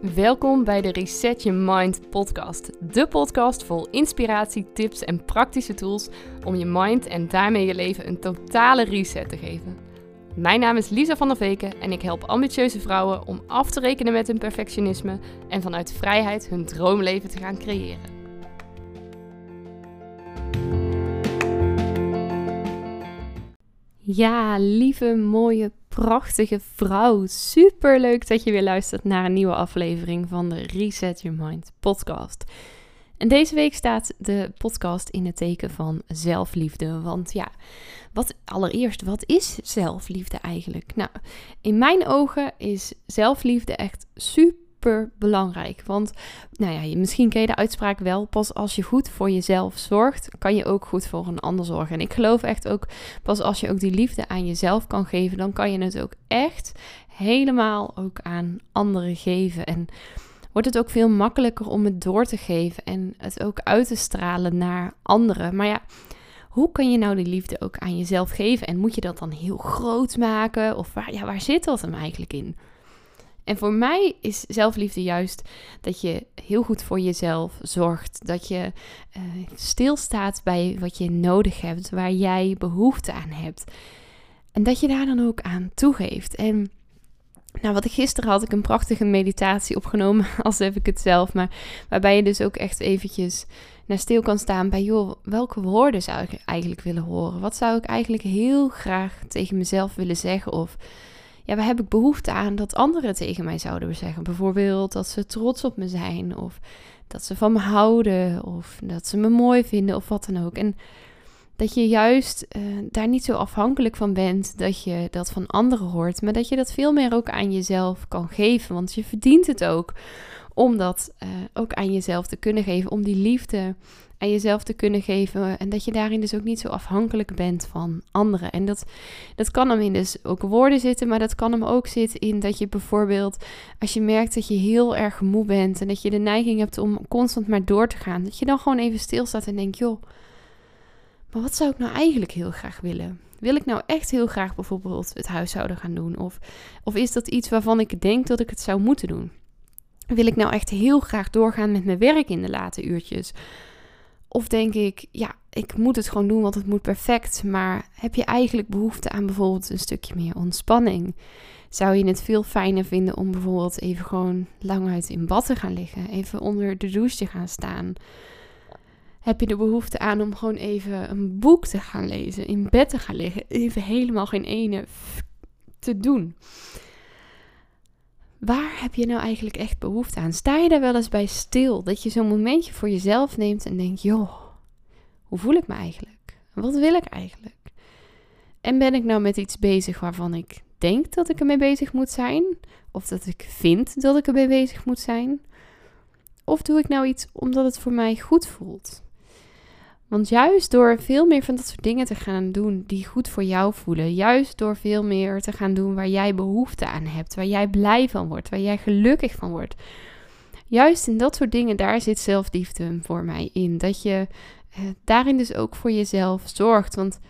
Welkom bij de Reset Your Mind podcast. De podcast vol inspiratie, tips en praktische tools om je mind en daarmee je leven een totale reset te geven. Mijn naam is Lisa van der Veken en ik help ambitieuze vrouwen om af te rekenen met hun perfectionisme en vanuit vrijheid hun droomleven te gaan creëren. Ja, lieve, mooie, prachtige vrouw. Super leuk dat je weer luistert naar een nieuwe aflevering van de Reset Your Mind podcast. En deze week staat de podcast in het teken van zelfliefde. Want ja, wat allereerst, wat is zelfliefde eigenlijk? Nou, in mijn ogen is zelfliefde echt super super belangrijk. Want nou ja, misschien ken je de uitspraak wel. Pas als je goed voor jezelf zorgt, kan je ook goed voor een ander zorgen. En ik geloof echt ook, pas als je ook die liefde aan jezelf kan geven, dan kan je het ook echt helemaal ook aan anderen geven. En wordt het ook veel makkelijker om het door te geven en het ook uit te stralen naar anderen. Maar ja, hoe kan je nou die liefde ook aan jezelf geven? En moet je dat dan heel groot maken? Of ja, waar zit dat hem eigenlijk in? En voor mij is zelfliefde juist dat je heel goed voor jezelf zorgt. Dat je uh, stilstaat bij wat je nodig hebt, waar jij behoefte aan hebt. En dat je daar dan ook aan toegeeft. En nou, wat ik gisteren had ik een prachtige meditatie opgenomen, als heb ik het zelf, maar waarbij je dus ook echt eventjes naar stil kan staan bij, joh, welke woorden zou ik eigenlijk willen horen? Wat zou ik eigenlijk heel graag tegen mezelf willen zeggen? Of ja, waar heb ik behoefte aan dat anderen tegen mij zouden zeggen? Bijvoorbeeld dat ze trots op me zijn, of dat ze van me houden, of dat ze me mooi vinden, of wat dan ook. En dat je juist uh, daar niet zo afhankelijk van bent dat je dat van anderen hoort, maar dat je dat veel meer ook aan jezelf kan geven. Want je verdient het ook om dat uh, ook aan jezelf te kunnen geven, om die liefde aan jezelf te kunnen geven. En dat je daarin dus ook niet zo afhankelijk bent van anderen. En dat, dat kan hem in dus ook woorden zitten, maar dat kan hem ook zitten in dat je bijvoorbeeld, als je merkt dat je heel erg moe bent en dat je de neiging hebt om constant maar door te gaan, dat je dan gewoon even stilstaat en denkt, joh, maar wat zou ik nou eigenlijk heel graag willen? Wil ik nou echt heel graag bijvoorbeeld het huishouden gaan doen? Of, of is dat iets waarvan ik denk dat ik het zou moeten doen? Wil ik nou echt heel graag doorgaan met mijn werk in de late uurtjes? Of denk ik, ja, ik moet het gewoon doen, want het moet perfect. Maar heb je eigenlijk behoefte aan bijvoorbeeld een stukje meer ontspanning? Zou je het veel fijner vinden om bijvoorbeeld even gewoon lang uit in bad te gaan liggen? Even onder de douche te gaan staan? Heb je de behoefte aan om gewoon even een boek te gaan lezen, in bed te gaan liggen, even helemaal geen ene te doen? Waar heb je nou eigenlijk echt behoefte aan? Sta je daar wel eens bij stil? Dat je zo'n momentje voor jezelf neemt en denkt: joh, hoe voel ik me eigenlijk? Wat wil ik eigenlijk? En ben ik nou met iets bezig waarvan ik denk dat ik ermee bezig moet zijn? Of dat ik vind dat ik ermee bezig moet zijn? Of doe ik nou iets omdat het voor mij goed voelt? Want juist door veel meer van dat soort dingen te gaan doen die goed voor jou voelen, juist door veel meer te gaan doen waar jij behoefte aan hebt, waar jij blij van wordt, waar jij gelukkig van wordt. Juist in dat soort dingen, daar zit zelfliefde voor mij in. Dat je eh, daarin dus ook voor jezelf zorgt. Want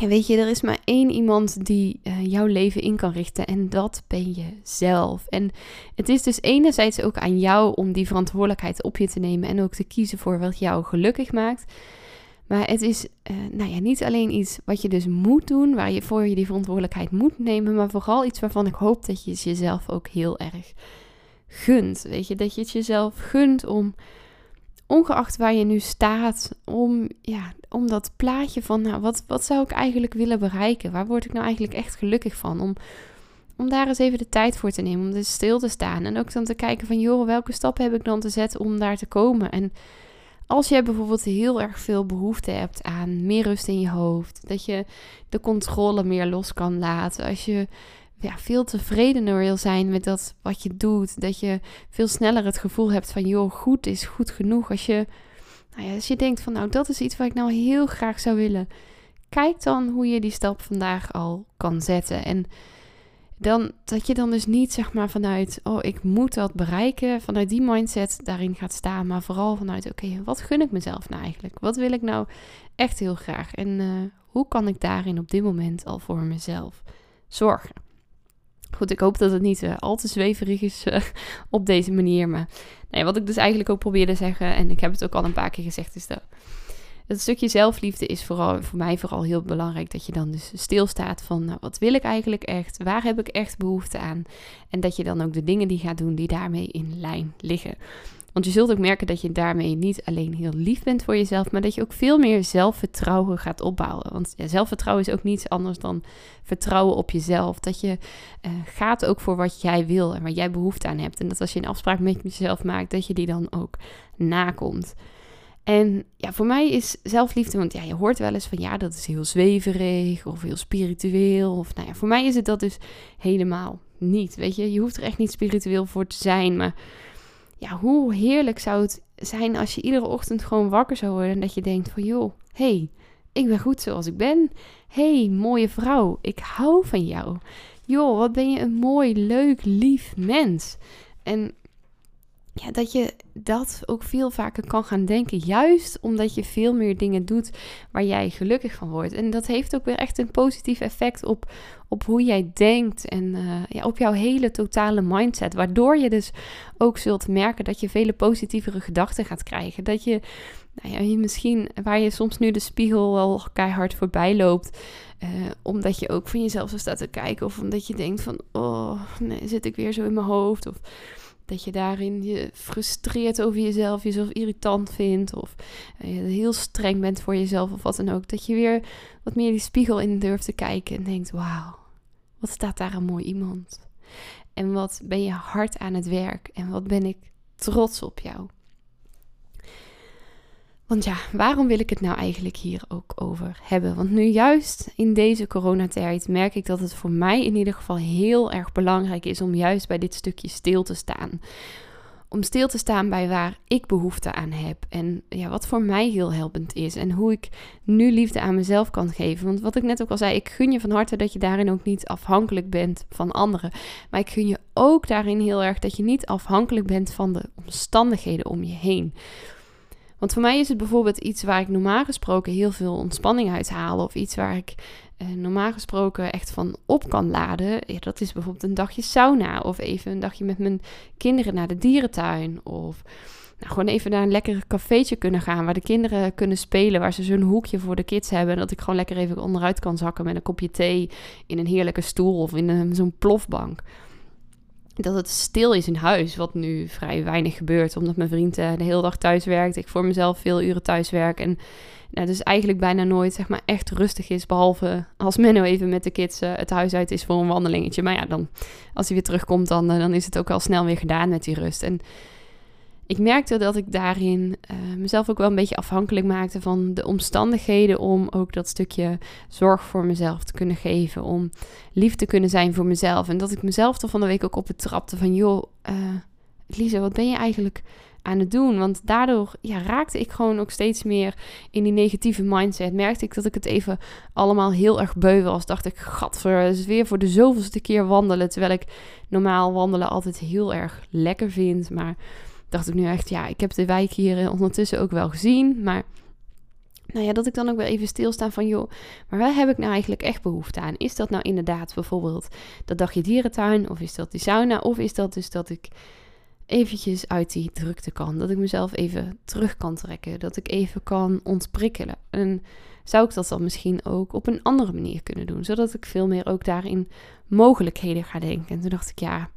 en weet je, er is maar één iemand die uh, jouw leven in kan richten en dat ben je zelf. En het is dus enerzijds ook aan jou om die verantwoordelijkheid op je te nemen en ook te kiezen voor wat jou gelukkig maakt. Maar het is uh, nou ja, niet alleen iets wat je dus moet doen, waar je voor je die verantwoordelijkheid moet nemen, maar vooral iets waarvan ik hoop dat je het jezelf ook heel erg gunt. Weet je, dat je het jezelf gunt om ongeacht waar je nu staat, om, ja, om dat plaatje van, nou, wat, wat zou ik eigenlijk willen bereiken? Waar word ik nou eigenlijk echt gelukkig van? Om, om daar eens even de tijd voor te nemen, om dus stil te staan. En ook dan te kijken van, joh, welke stappen heb ik dan te zetten om daar te komen? En als je bijvoorbeeld heel erg veel behoefte hebt aan meer rust in je hoofd, dat je de controle meer los kan laten, als je ja, veel tevredener wil zijn met dat wat je doet. Dat je veel sneller het gevoel hebt van, joh, goed is goed genoeg. Als je, nou ja, als je denkt van, nou, dat is iets wat ik nou heel graag zou willen. Kijk dan hoe je die stap vandaag al kan zetten. En dan, dat je dan dus niet zeg maar vanuit, oh, ik moet dat bereiken, vanuit die mindset daarin gaat staan. Maar vooral vanuit, oké, wat gun ik mezelf nou eigenlijk? Wat wil ik nou echt heel graag? En uh, hoe kan ik daarin op dit moment al voor mezelf zorgen? Goed, ik hoop dat het niet uh, al te zweverig is uh, op deze manier. Maar wat ik dus eigenlijk ook probeerde te zeggen, en ik heb het ook al een paar keer gezegd, is dat het stukje zelfliefde is vooral, voor mij vooral heel belangrijk. Dat je dan dus stilstaat van, nou, wat wil ik eigenlijk echt? Waar heb ik echt behoefte aan? En dat je dan ook de dingen die gaat doen die daarmee in lijn liggen. Want je zult ook merken dat je daarmee niet alleen heel lief bent voor jezelf, maar dat je ook veel meer zelfvertrouwen gaat opbouwen. Want ja, zelfvertrouwen is ook niets anders dan vertrouwen op jezelf. Dat je uh, gaat ook voor wat jij wil en waar jij behoefte aan hebt. En dat als je een afspraak met jezelf maakt, dat je die dan ook nakomt. En ja, voor mij is zelfliefde, want ja, je hoort wel eens van ja, dat is heel zweverig of heel spiritueel. Of nou ja, voor mij is het dat dus helemaal niet. Weet je, je hoeft er echt niet spiritueel voor te zijn, maar ja, hoe heerlijk zou het zijn als je iedere ochtend gewoon wakker zou worden en dat je denkt van joh, hey, ik ben goed zoals ik ben. hey, mooie vrouw, ik hou van jou. Joh, wat ben je een mooi, leuk, lief mens. En ja, dat je dat ook veel vaker kan gaan denken. Juist omdat je veel meer dingen doet waar jij gelukkig van wordt. En dat heeft ook weer echt een positief effect op, op hoe jij denkt en uh, ja, op jouw hele totale mindset. Waardoor je dus ook zult merken dat je vele positievere gedachten gaat krijgen. Dat je, nou ja, misschien waar je soms nu de spiegel wel keihard voorbij loopt. Uh, omdat je ook van jezelf zo staat te kijken. Of omdat je denkt van, oh, nee, zit ik weer zo in mijn hoofd. Of dat je daarin je frustreert over jezelf, jezelf irritant vindt of uh, heel streng bent voor jezelf of wat dan ook. Dat je weer wat meer die spiegel in durft te kijken en denkt: wauw, wat staat daar een mooi iemand. En wat ben je hard aan het werk en wat ben ik trots op jou. Want ja, waarom wil ik het nou eigenlijk hier ook over hebben? Want nu juist in deze coronatijd merk ik dat het voor mij in ieder geval heel erg belangrijk is om juist bij dit stukje stil te staan. Om stil te staan bij waar ik behoefte aan heb. En ja, wat voor mij heel helpend is. En hoe ik nu liefde aan mezelf kan geven. Want wat ik net ook al zei, ik gun je van harte dat je daarin ook niet afhankelijk bent van anderen. Maar ik gun je ook daarin heel erg dat je niet afhankelijk bent van de omstandigheden om je heen. Want voor mij is het bijvoorbeeld iets waar ik normaal gesproken heel veel ontspanning uit haal. Of iets waar ik eh, normaal gesproken echt van op kan laden. Ja, dat is bijvoorbeeld een dagje sauna. Of even een dagje met mijn kinderen naar de dierentuin. Of nou, gewoon even naar een lekker cafeetje kunnen gaan. Waar de kinderen kunnen spelen. Waar ze zo'n hoekje voor de kids hebben. En dat ik gewoon lekker even onderuit kan zakken met een kopje thee. In een heerlijke stoel of in zo'n plofbank dat het stil is in huis, wat nu vrij weinig gebeurt, omdat mijn vriend uh, de hele dag thuis werkt, ik voor mezelf veel uren thuis werk en nou, dus eigenlijk bijna nooit zeg maar echt rustig is, behalve als Menno even met de kids uh, het huis uit is voor een wandelingetje. Maar ja, dan als hij weer terugkomt, dan, uh, dan is het ook al snel weer gedaan met die rust. En ik merkte dat ik daarin uh, mezelf ook wel een beetje afhankelijk maakte van de omstandigheden om ook dat stukje zorg voor mezelf te kunnen geven, om lief te kunnen zijn voor mezelf. En dat ik mezelf er van de week ook op betrapte van, joh, uh, Lisa, wat ben je eigenlijk aan het doen? Want daardoor ja, raakte ik gewoon ook steeds meer in die negatieve mindset. Merkte ik dat ik het even allemaal heel erg beu was. Dacht ik, gadver, het is weer voor de zoveelste keer wandelen. Terwijl ik normaal wandelen altijd heel erg lekker vind, maar dacht ik nu echt, ja, ik heb de wijk hier eh, ondertussen ook wel gezien. Maar nou ja, dat ik dan ook wel even stilstaan van, joh, maar waar heb ik nou eigenlijk echt behoefte aan? Is dat nou inderdaad bijvoorbeeld dat dagje dierentuin? Of is dat die sauna? Of is dat dus dat ik eventjes uit die drukte kan? Dat ik mezelf even terug kan trekken? Dat ik even kan ontprikkelen? En zou ik dat dan misschien ook op een andere manier kunnen doen? Zodat ik veel meer ook daarin mogelijkheden ga denken. En toen dacht ik, ja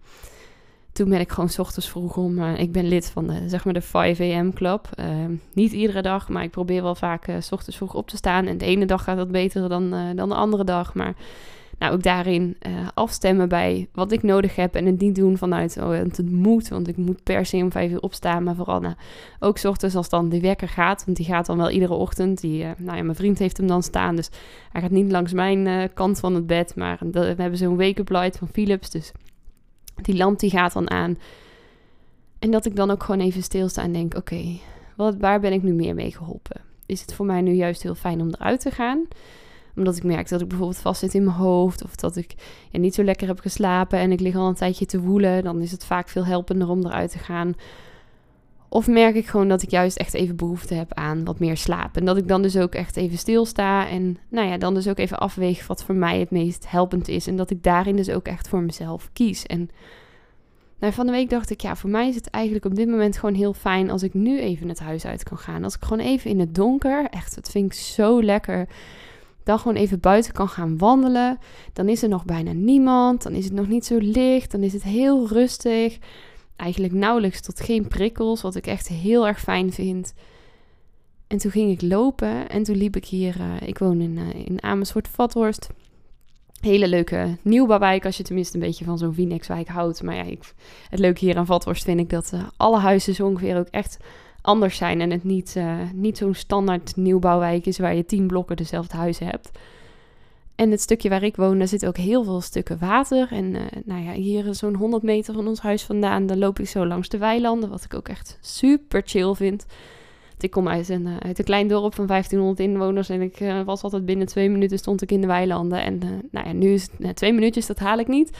toen ben ik gewoon s ochtends vroeg om. Uh, ik ben lid van de, zeg maar de 5 am club. Uh, niet iedere dag, maar ik probeer wel vaak uh, s ochtends vroeg op te staan. En de ene dag gaat dat beter dan, dan de andere dag. Maar nou, ook daarin afstemmen bij wat ik nodig heb. En het niet doen vanuit oh, het moet. Want ik moet per se om vijf uur opstaan. Maar vooral nou, ook s ochtends als dan die wekker gaat. Want die gaat dan wel iedere ochtend. Die, nou ja, mijn vriend heeft hem dan staan. Dus hij gaat niet langs mijn kant van het bed. Maar we hebben zo'n wake-up light van Philips. Dus die lamp die gaat dan aan. En dat ik dan ook gewoon even stilsta en denk: oké, wat waar ben ik nu meer mee geholpen? Is het voor mij nu juist heel fijn om eruit te gaan? Omdat ik merk dat ik bijvoorbeeld vast zit in mijn hoofd. Of dat ik niet zo lekker heb geslapen en ik lig al een tijdje te woelen. Dan is het vaak veel helpender om eruit te gaan. Of merk ik gewoon dat ik juist echt even behoefte heb aan wat meer slaap. En dat ik dan dus ook echt even stilsta. En nou ja, dan dus ook even afweeg wat voor mij het meest helpend is. En dat ik daarin dus ook echt voor mezelf kies. En nou, van de week dacht ik, ja, voor mij is het eigenlijk op dit moment gewoon heel fijn als ik nu even het huis uit kan gaan. Als ik gewoon even in het donker, echt, dat vind ik zo lekker. Dan gewoon even buiten kan gaan wandelen. Dan is er nog bijna niemand. Dan is het nog niet zo licht. Dan is het heel rustig eigenlijk nauwelijks tot geen prikkels, wat ik echt heel erg fijn vind. En toen ging ik lopen en toen liep ik hier, uh, ik woon in, uh, in Amersfoort, Vathorst. Hele leuke nieuwbouwwijk, als je tenminste een beetje van zo'n Vinex-wijk houdt. Maar ja, ik, het leuke hier aan Vathorst vind ik dat uh, alle huizen zo ongeveer ook echt anders zijn. En het niet, niet zo'n standaard nieuwbouwwijk is waar je tien blokken dezelfde huizen hebt. En het stukje waar ik woon, daar zitten ook heel veel stukken water. En uh, nou ja, hier zo'n 100 meter van ons huis vandaan, dan loop ik zo langs de weilanden, wat ik ook echt super chill vind. ik kom uit een, uh, uit een klein dorp van 1500 inwoners en ik uh, was altijd binnen twee minuten stond ik in de weilanden. En nou ja, nu is het twee minuutjes, dat haal ik niet.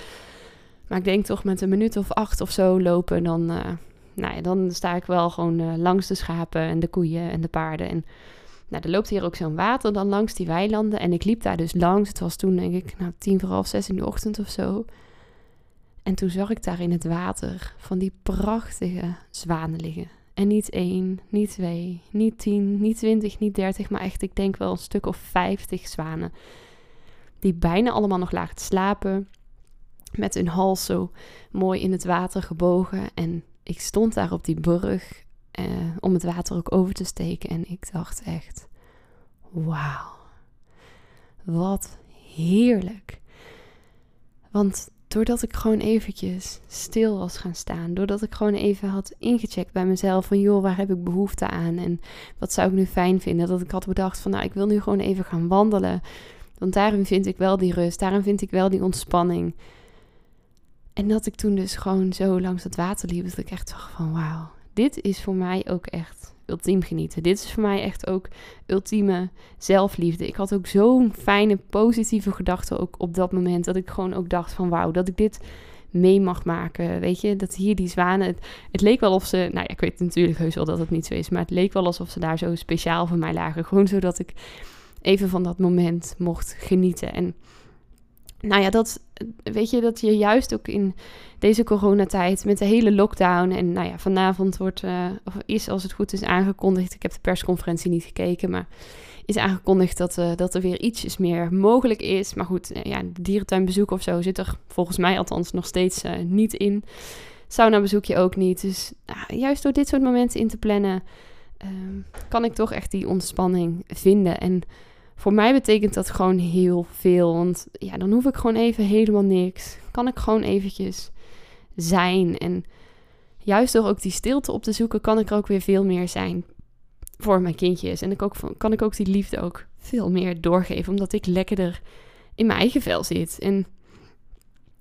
Maar ik denk toch met een minuut of acht of zo lopen, dan, nou ja, dan sta ik wel gewoon langs de schapen en de koeien en de paarden. En nou, er loopt hier ook zo'n water dan langs die weilanden. En ik liep daar dus langs. Het was toen, denk ik, nou, tien voor half zes in de ochtend of zo. En toen zag ik daar in het water van die prachtige zwanen liggen. En niet één, niet twee, niet tien, niet twintig, niet dertig, maar echt, ik denk wel een stuk of vijftig zwanen. Die bijna allemaal nog lagen te slapen. Met hun hals zo mooi in het water gebogen. En ik stond daar op die brug uh, om het water ook over te steken. En ik dacht echt, wauw, wat heerlijk. Want doordat ik gewoon eventjes stil was gaan staan, doordat ik gewoon even had ingecheckt bij mezelf van joh, waar heb ik behoefte aan en wat zou ik nu fijn vinden, dat ik had bedacht van nou, ik wil nu gewoon even gaan wandelen. Want daarin vind ik wel die rust, daarin vind ik wel die ontspanning. En dat ik toen dus gewoon zo langs het water liep, dat ik echt dacht van wauw, dit is voor mij ook echt ultiem genieten. Dit is voor mij echt ook ultieme zelfliefde. Ik had ook zo'n fijne, positieve gedachte ook op dat moment. Dat ik gewoon ook dacht van wauw, dat ik dit mee mag maken. Weet je, dat hier die zwanen. Het, het, leek wel of ze. Nou ja, ik weet natuurlijk heus wel dat het niet zo is. Maar het leek wel alsof ze daar zo speciaal voor mij lagen. Gewoon zodat ik even van dat moment mocht genieten. En nou ja, dat weet je, dat je juist ook in deze coronatijd met de hele lockdown. En nou ja, vanavond wordt, uh, of is als het goed is aangekondigd. Ik heb de persconferentie niet gekeken, maar is aangekondigd dat, uh, dat er weer ietsjes meer mogelijk is. Maar goed, uh, ja, dierentuinbezoek of zo zit er volgens mij althans nog steeds niet in. Sauna bezoek ook niet. Dus nou, juist door dit soort momenten in te plannen, ehm, kan ik toch echt die ontspanning vinden. En voor mij betekent dat gewoon heel veel. Want ja, dan hoef ik gewoon even helemaal niks. Kan ik gewoon eventjes zijn. En juist door ook die stilte op te zoeken, kan ik er ook weer veel meer zijn voor mijn kindjes. En ik ook, kan ik ook die liefde ook veel meer doorgeven, omdat ik lekkerder in mijn eigen vel zit. En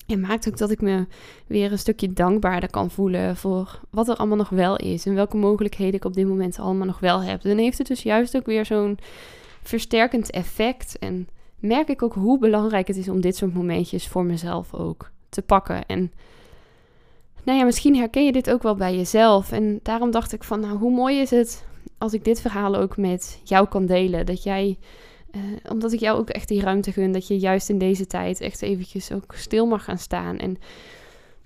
het maakt ook dat ik me weer een stukje dankbaarder kan voelen voor wat er allemaal nog wel is. En welke mogelijkheden ik op dit moment allemaal nog wel heb. Dan heeft het dus juist ook weer zo'n versterkend effect. En merk ik ook hoe belangrijk het is om dit soort momentjes voor mezelf ook te pakken. En nou ja, misschien herken je dit ook wel bij jezelf. En daarom dacht ik van, nou, hoe mooi is het als ik dit verhaal ook met jou kan delen. Dat jij, eh, omdat ik jou ook echt die ruimte gun, dat je juist in deze tijd echt eventjes ook stil mag gaan staan. En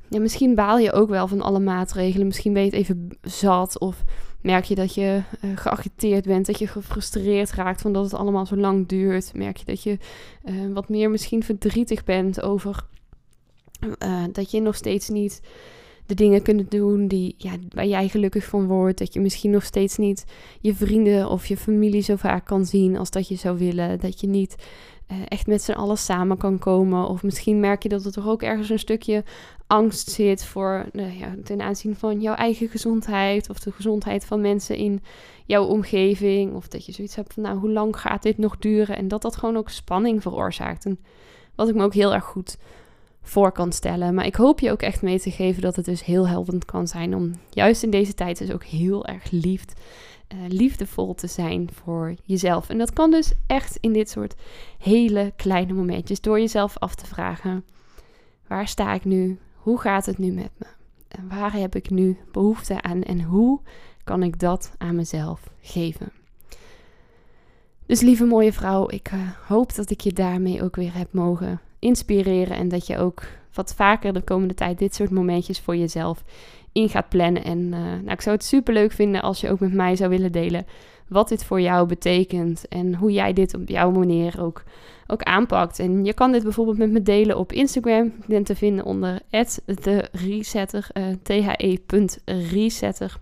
ja, misschien baal je ook wel van alle maatregelen. Misschien ben je het even zat. Of merk je dat je uh, geagiteerd bent. Dat je gefrustreerd raakt van dat het allemaal zo lang duurt. Merk je dat je uh, wat meer misschien verdrietig bent over uh, dat je nog steeds niet de dingen kunt doen die, ja, waar jij gelukkig van wordt. Dat je misschien nog steeds niet je vrienden of je familie zo vaak kan zien als dat je zou willen. Dat je niet uh, echt met z'n allen samen kan komen. Of misschien merk je dat er toch ook ergens een stukje angst zit voor nou ja, ten aanzien van jouw eigen gezondheid of de gezondheid van mensen in jouw omgeving. Of dat je zoiets hebt van, nou, hoe lang gaat dit nog duren? En dat dat gewoon ook spanning veroorzaakt. En wat ik me ook heel erg goed voor kan stellen. Maar ik hoop je ook echt mee te geven dat het dus heel helpend kan zijn om juist in deze tijd dus ook heel erg lief, uh, liefdevol te zijn voor jezelf. En dat kan dus echt in dit soort hele kleine momentjes door jezelf af te vragen: waar sta ik nu? Hoe gaat het nu met me? En waar heb ik nu behoefte aan? En hoe kan ik dat aan mezelf geven? Dus lieve mooie vrouw, ik uh, hoop dat ik je daarmee ook weer heb mogen inspireren. En dat je ook wat vaker de komende tijd dit soort momentjes voor jezelf in gaat plannen. En uh, nou, ik zou het super leuk vinden als je ook met mij zou willen delen wat dit voor jou betekent. En hoe jij dit op jouw manier ook, ook aanpakt. En je kan dit bijvoorbeeld met me delen op Instagram. Ik ben te vinden onder @theresetter, uh, the.resetter.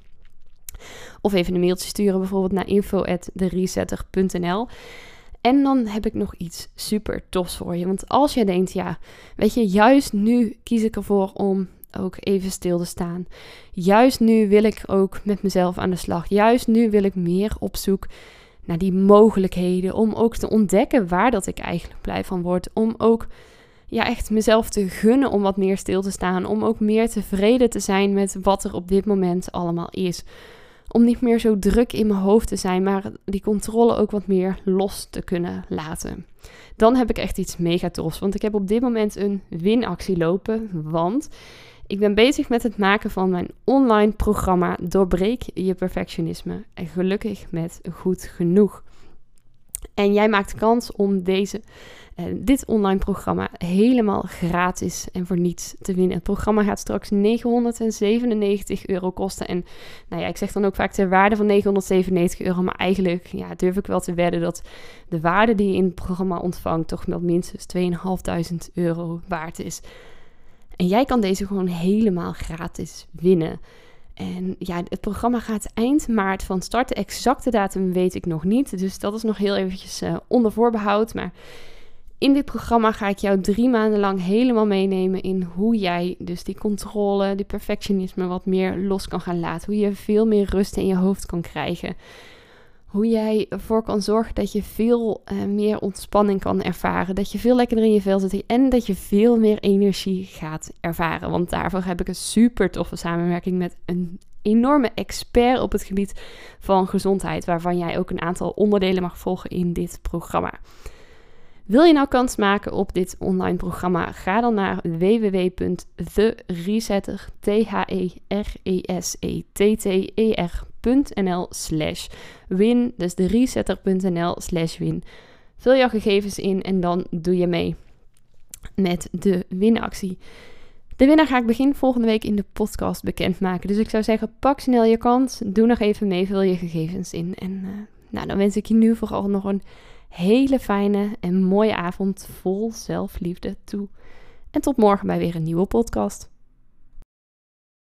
Of even een mailtje sturen bijvoorbeeld naar info.deresetter.nl. En dan heb ik nog iets super tofs voor je. Want als jij denkt, ja, weet je, juist nu kies ik ervoor om ook even stil te staan. Juist nu wil ik ook met mezelf aan de slag. Juist nu wil ik meer op zoek naar die mogelijkheden. Om ook te ontdekken waar dat ik eigenlijk blij van word. Om ook ja, echt mezelf te gunnen om wat meer stil te staan. Om ook meer tevreden te zijn met wat er op dit moment allemaal is om niet meer zo druk in mijn hoofd te zijn, maar die controle ook wat meer los te kunnen laten. Dan heb ik echt iets mega tofs, want ik heb op dit moment een winactie lopen, want ik ben bezig met het maken van mijn online programma Doorbreek je perfectionisme en gelukkig met goed genoeg. En jij maakt kans om deze uh, dit online programma helemaal gratis en voor niets te winnen. Het programma gaat straks 997 euro kosten. En nou ja, ik zeg dan ook vaak ter waarde van 997 euro. Maar eigenlijk ja, durf ik wel te wedden dat de waarde die je in het programma ontvangt toch wel minstens 2500 euro waard is. En jij kan deze gewoon helemaal gratis winnen. En ja, het programma gaat eind maart van start. De exacte datum weet ik nog niet. Dus dat is nog heel eventjes uh, onder voorbehoud. Maar in dit programma ga ik jou drie maanden lang helemaal meenemen in hoe jij dus die controle, die perfectionisme wat meer los kan gaan laten. Hoe je veel meer rust in je hoofd kan krijgen. Hoe jij ervoor kan zorgen dat je veel uh, meer ontspanning kan ervaren. Dat je veel lekkerder in je vel zit en dat je veel meer energie gaat ervaren. Want daarvoor heb ik een super toffe samenwerking met een enorme expert op het gebied van gezondheid. Waarvan jij ook een aantal onderdelen mag volgen in dit programma. Wil je nou kans maken op dit online programma? Ga dan naar www.theresetter.nl slash win. Dus de resetter.nl slash win. Vul jouw gegevens in en dan doe je mee met de winactie. De winnaar ga ik begin volgende week in de podcast bekendmaken. Dus ik zou zeggen, pak snel je kans. Doe nog even mee, vul je gegevens in. En uh, nou, dan wens ik je nu vooral nog een hele fijne en mooie avond vol zelfliefde toe. En tot morgen bij weer een nieuwe podcast.